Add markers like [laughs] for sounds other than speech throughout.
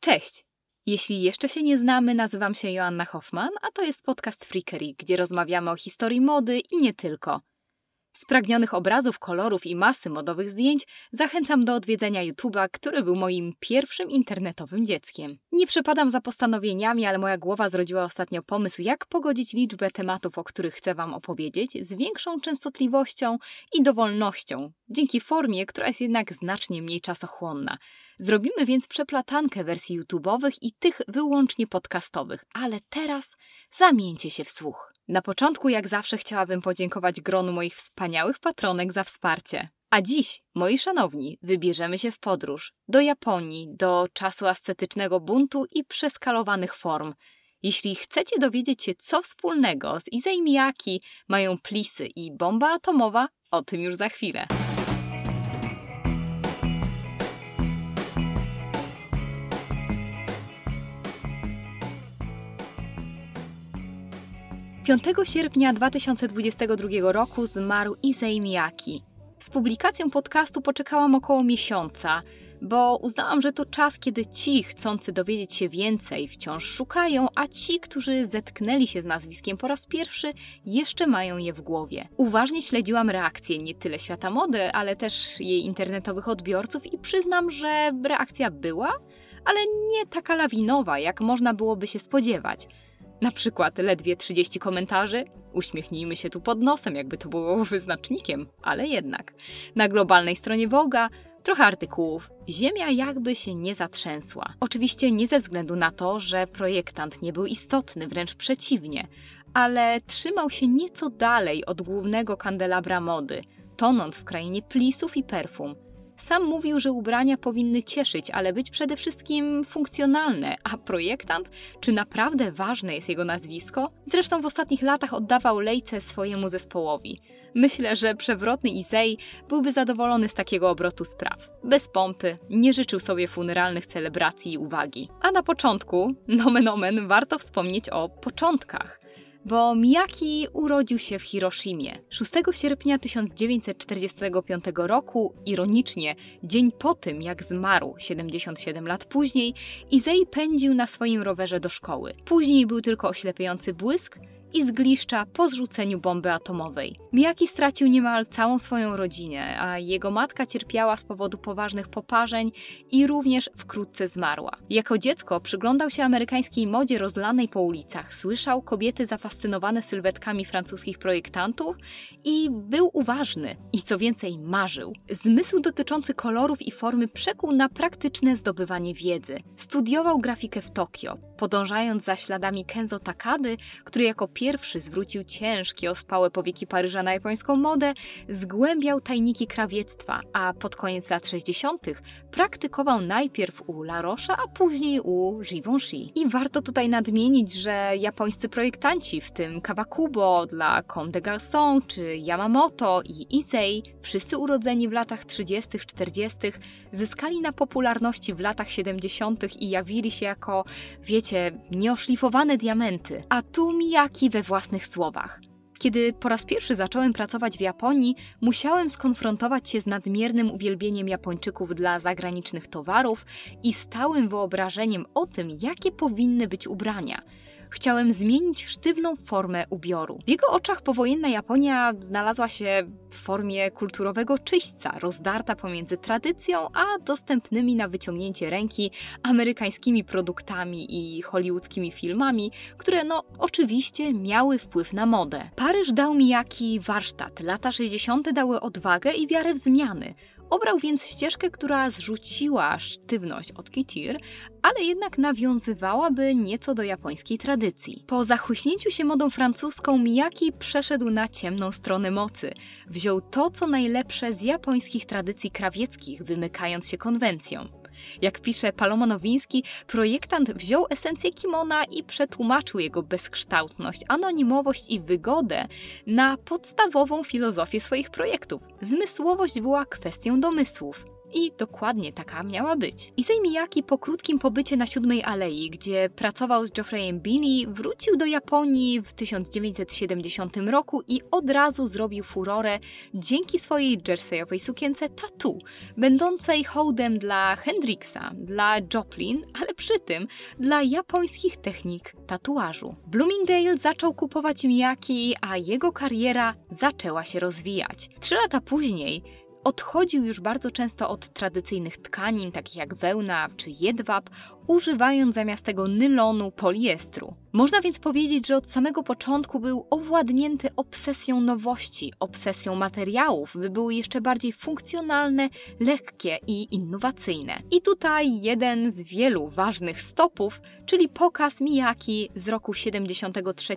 Cześć! Jeśli jeszcze się nie znamy, nazywam się Joanna Hoffman, a to jest podcast Freakery, gdzie rozmawiamy o historii mody i nie tylko. Spragnionych obrazów, kolorów i masy modowych zdjęć zachęcam do odwiedzenia YouTube'a, który był moim pierwszym internetowym dzieckiem. Nie przepadam za postanowieniami, ale moja głowa zrodziła ostatnio pomysł, jak pogodzić liczbę tematów, o których chcę Wam opowiedzieć, z większą częstotliwością i dowolnością, dzięki formie, która jest jednak znacznie mniej czasochłonna. Zrobimy więc przeplatankę wersji YouTube'owych i tych wyłącznie podcastowych, ale teraz zamieńcie się w słuch. Na początku, jak zawsze, chciałabym podziękować gronu moich wspaniałych patronek za wsparcie. A dziś, moi szanowni, wybierzemy się w podróż do Japonii, do czasu ascetycznego buntu i przeskalowanych form. Jeśli chcecie dowiedzieć się, co wspólnego z Izei Miyaki mają plisy i bomba atomowa, o tym już za chwilę. 5 sierpnia 2022 roku zmarł Issei Miyaki. Z publikacją podcastu poczekałam około miesiąca, bo uznałam, że to czas, kiedy ci chcący dowiedzieć się więcej wciąż szukają, a ci, którzy zetknęli się z nazwiskiem po raz pierwszy, jeszcze mają je w głowie. Uważnie śledziłam reakcje nie tyle świata mody, ale też jej internetowych odbiorców i przyznam, że reakcja była, ale nie taka lawinowa, jak można byłoby się spodziewać. Na przykład ledwie 30 komentarzy. Uśmiechnijmy się tu pod nosem, jakby to było [laughs] wyznacznikiem, ale jednak. Na globalnej stronie Woga trochę artykułów. Ziemia jakby się nie zatrzęsła. Oczywiście nie ze względu na to, że projektant nie był istotny, wręcz przeciwnie, ale trzymał się nieco dalej od głównego kandelabra mody, tonąc w krainie plisów i perfum. Sam mówił, że ubrania powinny cieszyć, ale być przede wszystkim funkcjonalne, a projektant? Czy naprawdę ważne jest jego nazwisko? Zresztą w ostatnich latach oddawał lejce swojemu zespołowi. Myślę, że przewrotny Izei byłby zadowolony z takiego obrotu spraw. Bez pompy, nie życzył sobie funeralnych celebracji i uwagi. A na początku, nomen omen, warto wspomnieć o początkach – bo Miyaki urodził się w Hiroshimie 6 sierpnia 1945 roku, ironicznie dzień po tym jak zmarł 77 lat później, Izei pędził na swoim rowerze do szkoły. Później był tylko oślepiający błysk, i zgliszcza po zrzuceniu bomby atomowej. Miyaki stracił niemal całą swoją rodzinę, a jego matka cierpiała z powodu poważnych poparzeń i również wkrótce zmarła. Jako dziecko przyglądał się amerykańskiej modzie rozlanej po ulicach, słyszał kobiety zafascynowane sylwetkami francuskich projektantów i był uważny i co więcej marzył. Zmysł dotyczący kolorów i formy przekuł na praktyczne zdobywanie wiedzy. Studiował grafikę w Tokio, podążając za śladami Kenzo Takady, który jako pierwszy zwrócił ciężkie, ospałe powieki Paryża na japońską modę, zgłębiał tajniki krawiectwa, a pod koniec lat 60. praktykował najpierw u La Roche, a później u Givenchy. I warto tutaj nadmienić, że japońscy projektanci, w tym Kawakubo dla Comme des Garçons czy Yamamoto i Issei, wszyscy urodzeni w latach 30., 40., zyskali na popularności w latach 70. i jawili się jako, wiecie, nieoszlifowane diamenty. A tu Miyaki we własnych słowach. Kiedy po raz pierwszy zacząłem pracować w Japonii, musiałem skonfrontować się z nadmiernym uwielbieniem Japończyków dla zagranicznych towarów i stałym wyobrażeniem o tym, jakie powinny być ubrania. Chciałem zmienić sztywną formę ubioru. W jego oczach powojenna Japonia znalazła się w formie kulturowego czyśćca, rozdarta pomiędzy tradycją a dostępnymi na wyciągnięcie ręki amerykańskimi produktami i hollywoodzkimi filmami, które no oczywiście miały wpływ na modę. Paryż dał mi jaki warsztat, lata 60. dały odwagę i wiarę w zmiany. Obrał więc ścieżkę, która zrzuciła sztywność od kitir, ale jednak nawiązywałaby nieco do japońskiej tradycji. Po zachłyśnięciu się modą francuską Miyaki przeszedł na ciemną stronę mocy. Wziął to, co najlepsze z japońskich tradycji krawieckich, wymykając się konwencjom. Jak pisze Paloma Nowiński, projektant wziął esencję kimona i przetłumaczył jego bezkształtność, anonimowość i wygodę na podstawową filozofię swoich projektów. Zmysłowość była kwestią domysłów. I dokładnie taka miała być. Issei Miyaki po krótkim pobycie na Siódmej Alei, gdzie pracował z Geoffreyem Bini, wrócił do Japonii w 1970 roku i od razu zrobił furorę dzięki swojej jerseyowej sukience Tattoo, będącej hołdem dla Hendrixa, dla Joplin, ale przy tym dla japońskich technik tatuażu. Bloomingdale zaczął kupować Miyaki, a jego kariera zaczęła się rozwijać. Trzy lata później odchodził już bardzo często od tradycyjnych tkanin, takich jak wełna czy jedwab, używając zamiast tego nylonu poliestru. Można więc powiedzieć, że od samego początku był owładnięty obsesją nowości, obsesją materiałów, by były jeszcze bardziej funkcjonalne, lekkie i innowacyjne. I tutaj jeden z wielu ważnych stopów, czyli pokaz Miyaki z roku 73,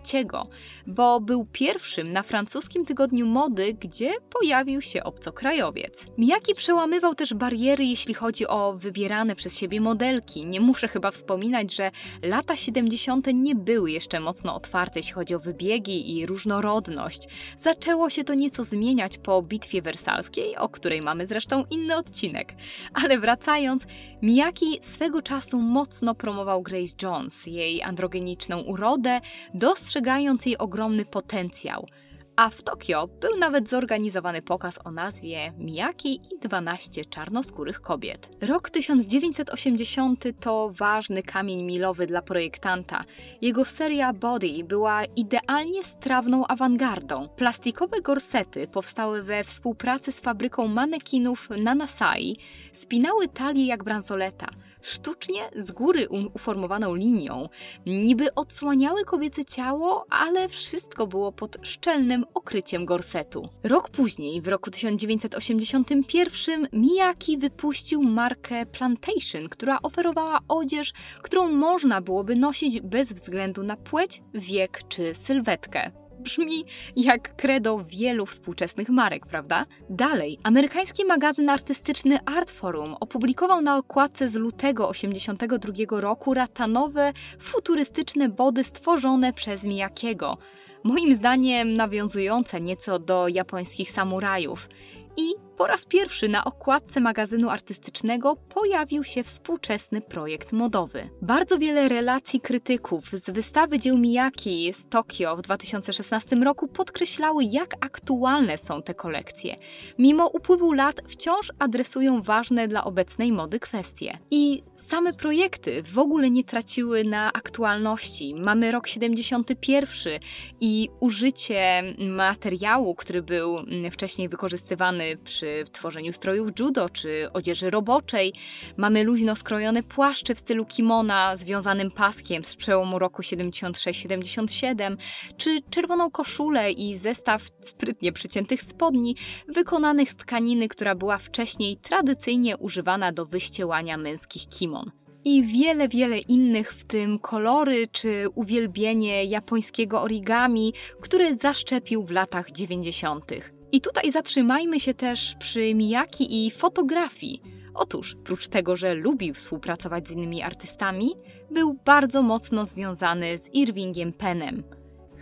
bo był pierwszym na francuskim tygodniu mody, gdzie pojawił się obcokrajowiec. Miyaki przełamywał też bariery, jeśli chodzi o wybierane przez siebie modelki. Nie muszę chyba wspominać, że lata 70. nie były jeszcze mocno otwarte, jeśli chodzi o wybiegi i różnorodność. Zaczęło się to nieco zmieniać po bitwie wersalskiej, o której mamy zresztą inny odcinek. Ale wracając, Miyaki swego czasu mocno promował Grace Jones, jej androgeniczną urodę, dostrzegając jej ogromny potencjał – a w Tokio był nawet zorganizowany pokaz o nazwie Miyaki i 12 czarnoskórych kobiet. Rok 1980 to ważny kamień milowy dla projektanta. Jego seria Body była idealnie strawną awangardą. Plastikowe gorsety powstały we współpracy z fabryką manekinów Nanasai, spinały talie jak bransoleta – sztucznie z góry uformowaną linią. Niby odsłaniały kobiece ciało, ale wszystko było pod szczelnym okryciem gorsetu. Rok później, w roku 1981, Miyaki wypuścił markę Plantation, która oferowała odzież, którą można byłoby nosić bez względu na płeć, wiek czy sylwetkę. Brzmi jak credo wielu współczesnych marek, prawda? Dalej, amerykański magazyn artystyczny Art Forum opublikował na okładce z lutego 1982 roku ratanowe, futurystyczne body stworzone przez Miyakiego. Moim zdaniem nawiązujące nieco do japońskich samurajów. I po raz pierwszy na okładce magazynu artystycznego pojawił się współczesny projekt modowy. Bardzo wiele relacji krytyków z wystawy dzieł Miyaki z Tokio w 2016 roku podkreślały, jak aktualne są te kolekcje. Mimo upływu lat wciąż adresują ważne dla obecnej mody kwestie. I same projekty w ogóle nie traciły na aktualności. Mamy rok 71 i użycie materiału, który był wcześniej wykorzystywany przy przy tworzeniu strojów judo czy odzieży roboczej. Mamy luźno skrojone płaszcze w stylu kimona związanym paskiem z przełomu roku 76-77, czy czerwoną koszulę i zestaw sprytnie przyciętych spodni wykonanych z tkaniny, która była wcześniej tradycyjnie używana do wyściełania męskich kimon i wiele, wiele innych, w tym kolory czy uwielbienie japońskiego origami, które zaszczepił w latach 90. I tutaj zatrzymajmy się też przy Miyaki i fotografii. Otóż, prócz tego, że lubił współpracować z innymi artystami, był bardzo mocno związany z Irvingiem Penem.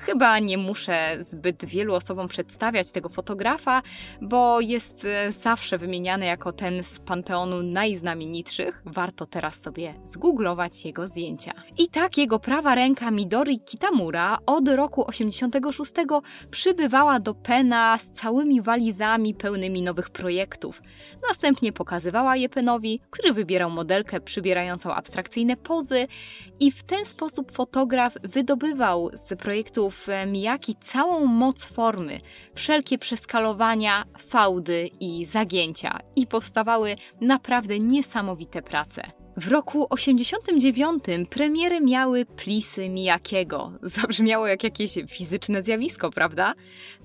Chyba nie muszę zbyt wielu osobom przedstawiać tego fotografa, bo jest e, zawsze wymieniany jako ten z panteonu najznamienitszych. Warto teraz sobie zgooglować jego zdjęcia. I tak jego prawa ręka Midori Kitamura od roku 86 przybywała do Pena z całymi walizami pełnymi nowych projektów. Następnie pokazywała je Penowi, który wybierał modelkę przybierającą abstrakcyjne pozy i w ten sposób fotograf wydobywał z projektów Miyaki całą moc formy, wszelkie przeskalowania, fałdy i zagięcia i powstawały naprawdę niesamowite prace. W roku 89 premiery miały plisy Miyakiego. [laughs] Zabrzmiało jak jakieś fizyczne zjawisko, prawda?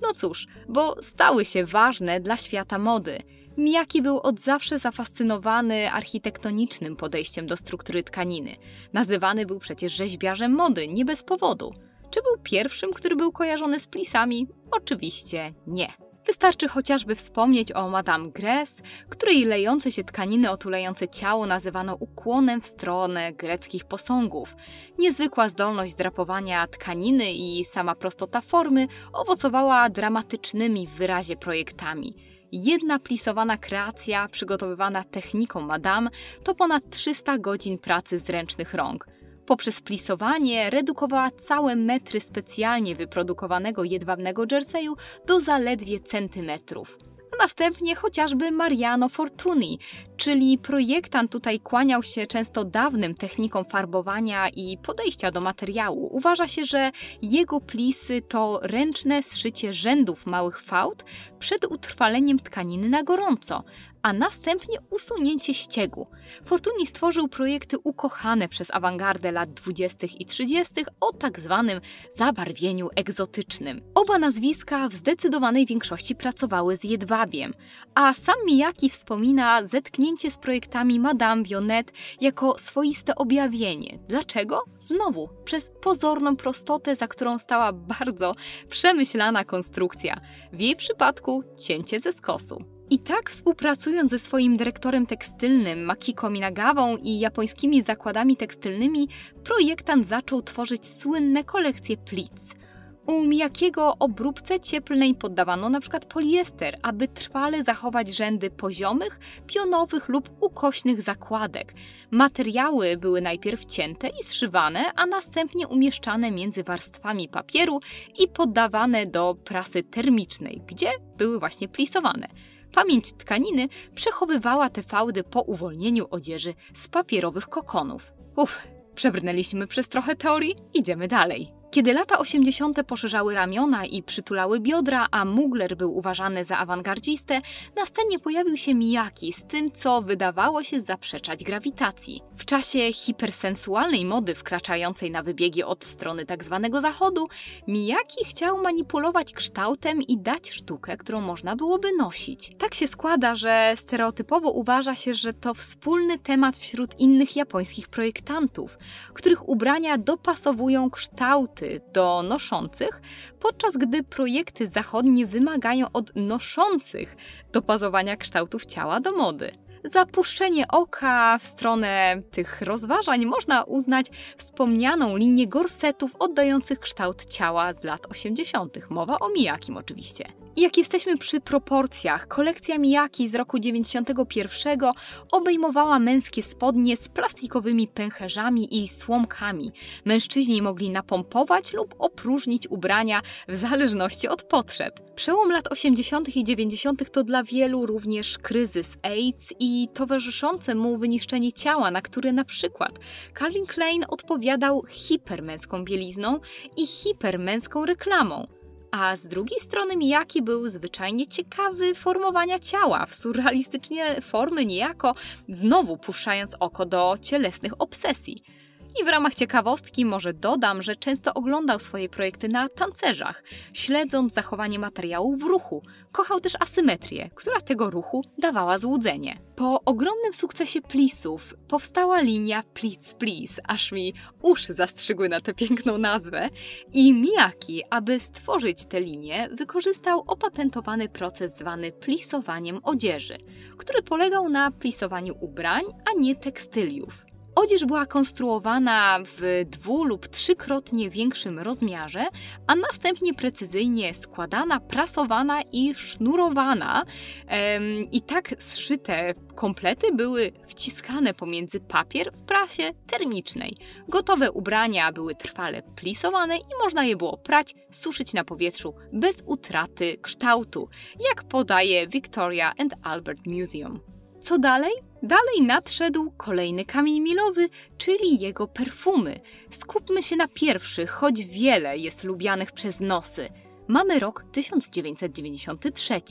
No cóż, bo stały się ważne dla świata mody – Miyaki był od zawsze zafascynowany architektonicznym podejściem do struktury tkaniny. Nazywany był przecież rzeźbiarzem mody, nie bez powodu. Czy był pierwszym, który był kojarzony z plisami? Oczywiście nie. Wystarczy chociażby wspomnieć o Madame Grès, której lejące się tkaniny otulające ciało nazywano ukłonem w stronę greckich posągów. Niezwykła zdolność drapowania tkaniny i sama prostota formy owocowała dramatycznymi w wyrazie projektami. Jedna plisowana kreacja przygotowywana techniką Madame to ponad 300 godzin pracy zręcznych rąk. Poprzez plisowanie redukowała całe metry specjalnie wyprodukowanego jedwabnego jerseyu do zaledwie centymetrów. Następnie chociażby Mariano Fortuni, czyli projektant tutaj kłaniał się często dawnym technikom farbowania i podejścia do materiału. Uważa się, że jego plisy to ręczne zszycie rzędów małych fałd przed utrwaleniem tkaniny na gorąco, a następnie usunięcie ściegu. Fortuny stworzył projekty ukochane przez awangardę lat 20. i 30. o tak zwanym zabarwieniu egzotycznym. Oba nazwiska w zdecydowanej większości pracowały z jedwabiem, a sam Miyaki wspomina zetknięcie z projektami Madame Bionnet jako swoiste objawienie. Dlaczego? Znowu, przez pozorną prostotę, za którą stała bardzo przemyślana konstrukcja. W jej przypadku cięcie ze skosu. I tak współpracując ze swoim dyrektorem tekstylnym Makiko Minagawą i japońskimi zakładami tekstylnymi, projektant zaczął tworzyć słynne kolekcje plic. U Miyakiego obróbce cieplnej poddawano np. poliester, aby trwale zachować rzędy poziomych, pionowych lub ukośnych zakładek. Materiały były najpierw cięte i zszywane, a następnie umieszczane między warstwami papieru i poddawane do prasy termicznej, gdzie były właśnie plisowane. Pamięć tkaniny przechowywała te fałdy po uwolnieniu odzieży z papierowych kokonów. Uff, przebrnęliśmy przez trochę teorii, idziemy dalej. Kiedy lata 80. poszerzały ramiona i przytulały biodra, a Mugler był uważany za awangardzistę, na scenie pojawił się Miyaki z tym, co wydawało się zaprzeczać grawitacji. W czasie hipersensualnej mody wkraczającej na wybiegi od strony tzw. Tak zachodu, Miyaki chciał manipulować kształtem i dać sztukę, którą można byłoby nosić. Tak się składa, że stereotypowo uważa się, że to wspólny temat wśród innych japońskich projektantów, których ubrania dopasowują kształt do noszących, podczas gdy projekty zachodnie wymagają od noszących dopazowania kształtów ciała do mody. Zapuszczenie oka w stronę tych rozważań można uznać wspomnianą linię gorsetów oddających kształt ciała z lat 80. Mowa o Mijakim oczywiście. Jak jesteśmy przy proporcjach, kolekcja Miyaki z roku 91 obejmowała męskie spodnie z plastikowymi pęcherzami i słomkami. Mężczyźni mogli napompować lub opróżnić ubrania w zależności od potrzeb. Przełom lat 80. i 90. to dla wielu również kryzys AIDS i towarzyszące mu wyniszczenie ciała, na które na przykład Calvin Klein odpowiadał hipermęską bielizną i hipermęską reklamą. A z drugiej strony Miyaki był zwyczajnie ciekawy formowania ciała w surrealistycznie formy niejako, znowu puszczając oko do cielesnych obsesji. I w ramach ciekawostki może dodam, że często oglądał swoje projekty na tancerzach, śledząc zachowanie materiału w ruchu. Kochał też asymetrię, która tego ruchu dawała złudzenie. Po ogromnym sukcesie plisów powstała linia Please Please, aż mi uszy zastrzygły na tę piękną nazwę i Miyaki, aby stworzyć tę linię, wykorzystał opatentowany proces zwany plisowaniem odzieży, który polegał na plisowaniu ubrań, a nie tekstyliów. Odzież była konstruowana w dwu lub trzykrotnie większym rozmiarze, a następnie precyzyjnie składana, prasowana i sznurowana. I tak zszyte komplety były wciskane pomiędzy papier w prasie termicznej. Gotowe ubrania były trwale plisowane i można je było prać, suszyć na powietrzu bez utraty kształtu, jak podaje Victoria and Albert Museum. Co dalej? Dalej nadszedł kolejny kamień milowy, czyli jego perfumy. Skupmy się na pierwszych, choć wiele jest lubianych przez nosy. Mamy rok 1993.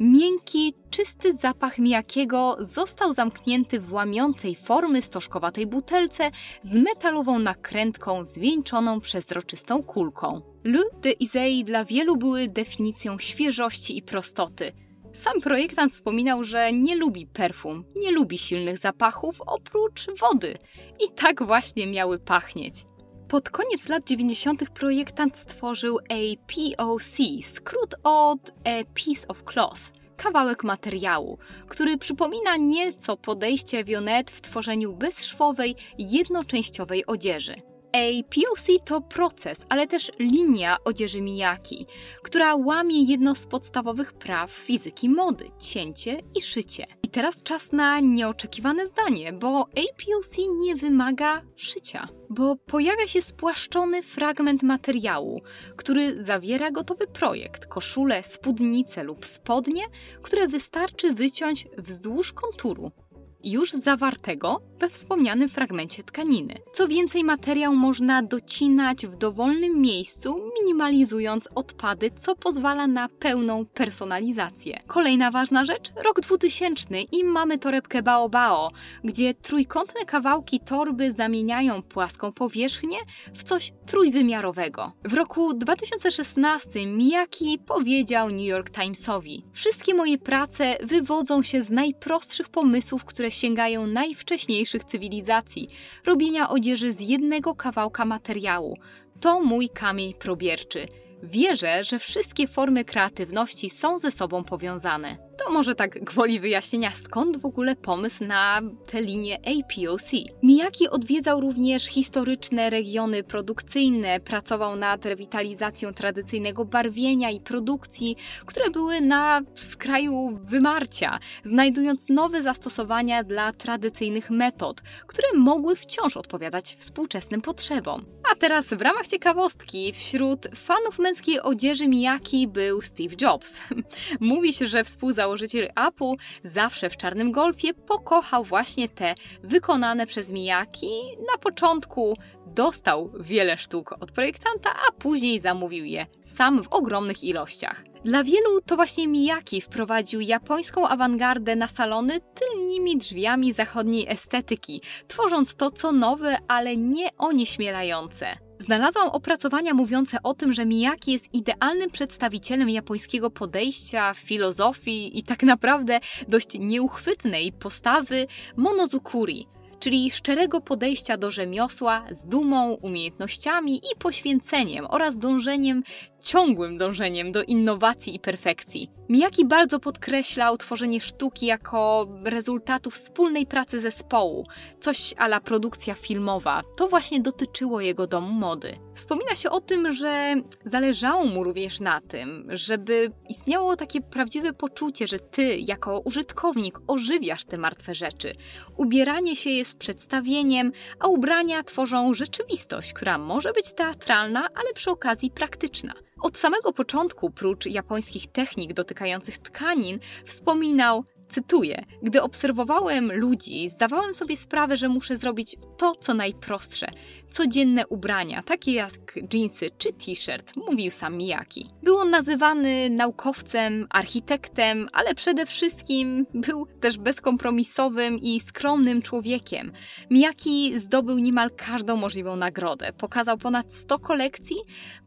Miękki, czysty zapach mijakiego został zamknięty w łamiącej formy stożkowatej butelce z metalową nakrętką zwieńczoną przezroczystą kulką. Le de Isei dla wielu były definicją świeżości i prostoty – sam projektant wspominał, że nie lubi perfum, nie lubi silnych zapachów oprócz wody. I tak właśnie miały pachnieć. Pod koniec lat 90. projektant stworzył APOC, skrót od A Piece of Cloth, kawałek materiału, który przypomina nieco podejście Vionet w tworzeniu bezszwowej, jednoczęściowej odzieży. APOC to proces, ale też linia odzieży Miyaki, która łamie jedno z podstawowych praw fizyki mody cięcie i szycie. I teraz czas na nieoczekiwane zdanie, bo APOC nie wymaga szycia, bo pojawia się spłaszczony fragment materiału, który zawiera gotowy projekt koszulę, spódnicę lub spodnie, które wystarczy wyciąć wzdłuż konturu już zawartego we wspomnianym fragmencie tkaniny. Co więcej, materiał można docinać w dowolnym miejscu, minimalizując odpady, co pozwala na pełną personalizację. Kolejna ważna rzecz, rok 2000 i mamy torebkę Bao Bao, gdzie trójkątne kawałki torby zamieniają płaską powierzchnię w coś trójwymiarowego. W roku 2016 Miyaki powiedział New York Timesowi: Wszystkie moje prace wywodzą się z najprostszych pomysłów, które sięgają najwcześniejszych cywilizacji, robienia odzieży z jednego kawałka materiału. To mój kamień probierczy. Wierzę, że wszystkie formy kreatywności są ze sobą powiązane. To może tak gwoli wyjaśnienia, skąd w ogóle pomysł na tę linię APOC. Miyaki odwiedzał również historyczne regiony produkcyjne, pracował nad rewitalizacją tradycyjnego barwienia i produkcji, które były na skraju wymarcia, znajdując nowe zastosowania dla tradycyjnych metod, które mogły wciąż odpowiadać współczesnym potrzebom. A teraz w ramach ciekawostki, wśród fanów męskiej odzieży Miyaki był Steve Jobs. [laughs] Mówi się, że współzałożyciel założyciel Apple zawsze w czarnym golfie pokochał właśnie te wykonane przez Miyaki. Na początku dostał wiele sztuk od projektanta, a później zamówił je sam w ogromnych ilościach. Dla wielu to właśnie Miyaki wprowadził japońską awangardę na salony tylnymi drzwiami zachodniej estetyki, tworząc to co nowe, ale nie onieśmielające. Znalazłam opracowania mówiące o tym, że Miyaki jest idealnym przedstawicielem japońskiego podejścia, filozofii i tak naprawdę dość nieuchwytnej postawy monozukuri, czyli szczerego podejścia do rzemiosła z dumą, umiejętnościami i poświęceniem oraz dążeniem ciągłym dążeniem do innowacji i perfekcji. Miyaki bardzo podkreślał tworzenie sztuki jako rezultatu wspólnej pracy zespołu, coś ala produkcja filmowa. To właśnie dotyczyło jego domu mody. Wspomina się o tym, że zależało mu również na tym, żeby istniało takie prawdziwe poczucie, że ty, jako użytkownik, ożywiasz te martwe rzeczy. Ubieranie się jest przedstawieniem, a ubrania tworzą rzeczywistość, która może być teatralna, ale przy okazji praktyczna. Od samego początku, prócz japońskich technik dotykających tkanin, wspominał Cytuję: Gdy obserwowałem ludzi, zdawałem sobie sprawę, że muszę zrobić to, co najprostsze. Codzienne ubrania, takie jak dżinsy czy t-shirt, mówił sam Miyaki. Był on nazywany naukowcem, architektem, ale przede wszystkim był też bezkompromisowym i skromnym człowiekiem. Miyaki zdobył niemal każdą możliwą nagrodę. Pokazał ponad 100 kolekcji,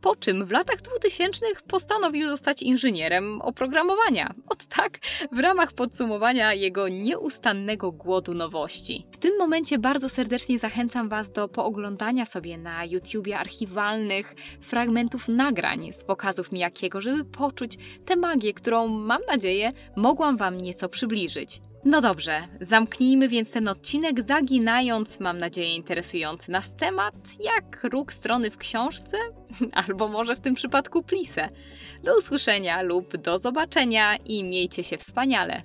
po czym w latach 2000 postanowił zostać inżynierem oprogramowania. Od tak, w ramach podsumowania jego nieustannego głodu nowości. W tym momencie bardzo serdecznie zachęcam Was do pooglądania sobie na YouTubie archiwalnych fragmentów nagrań z pokazów Miyakiego, żeby poczuć tę magię, którą mam nadzieję mogłam Wam nieco przybliżyć. No dobrze, zamknijmy więc ten odcinek, zaginając, mam nadzieję, interesujący nas temat, jak róg strony w książce, [laughs] albo może w tym przypadku plisę. Do usłyszenia lub do zobaczenia i miejcie się wspaniale.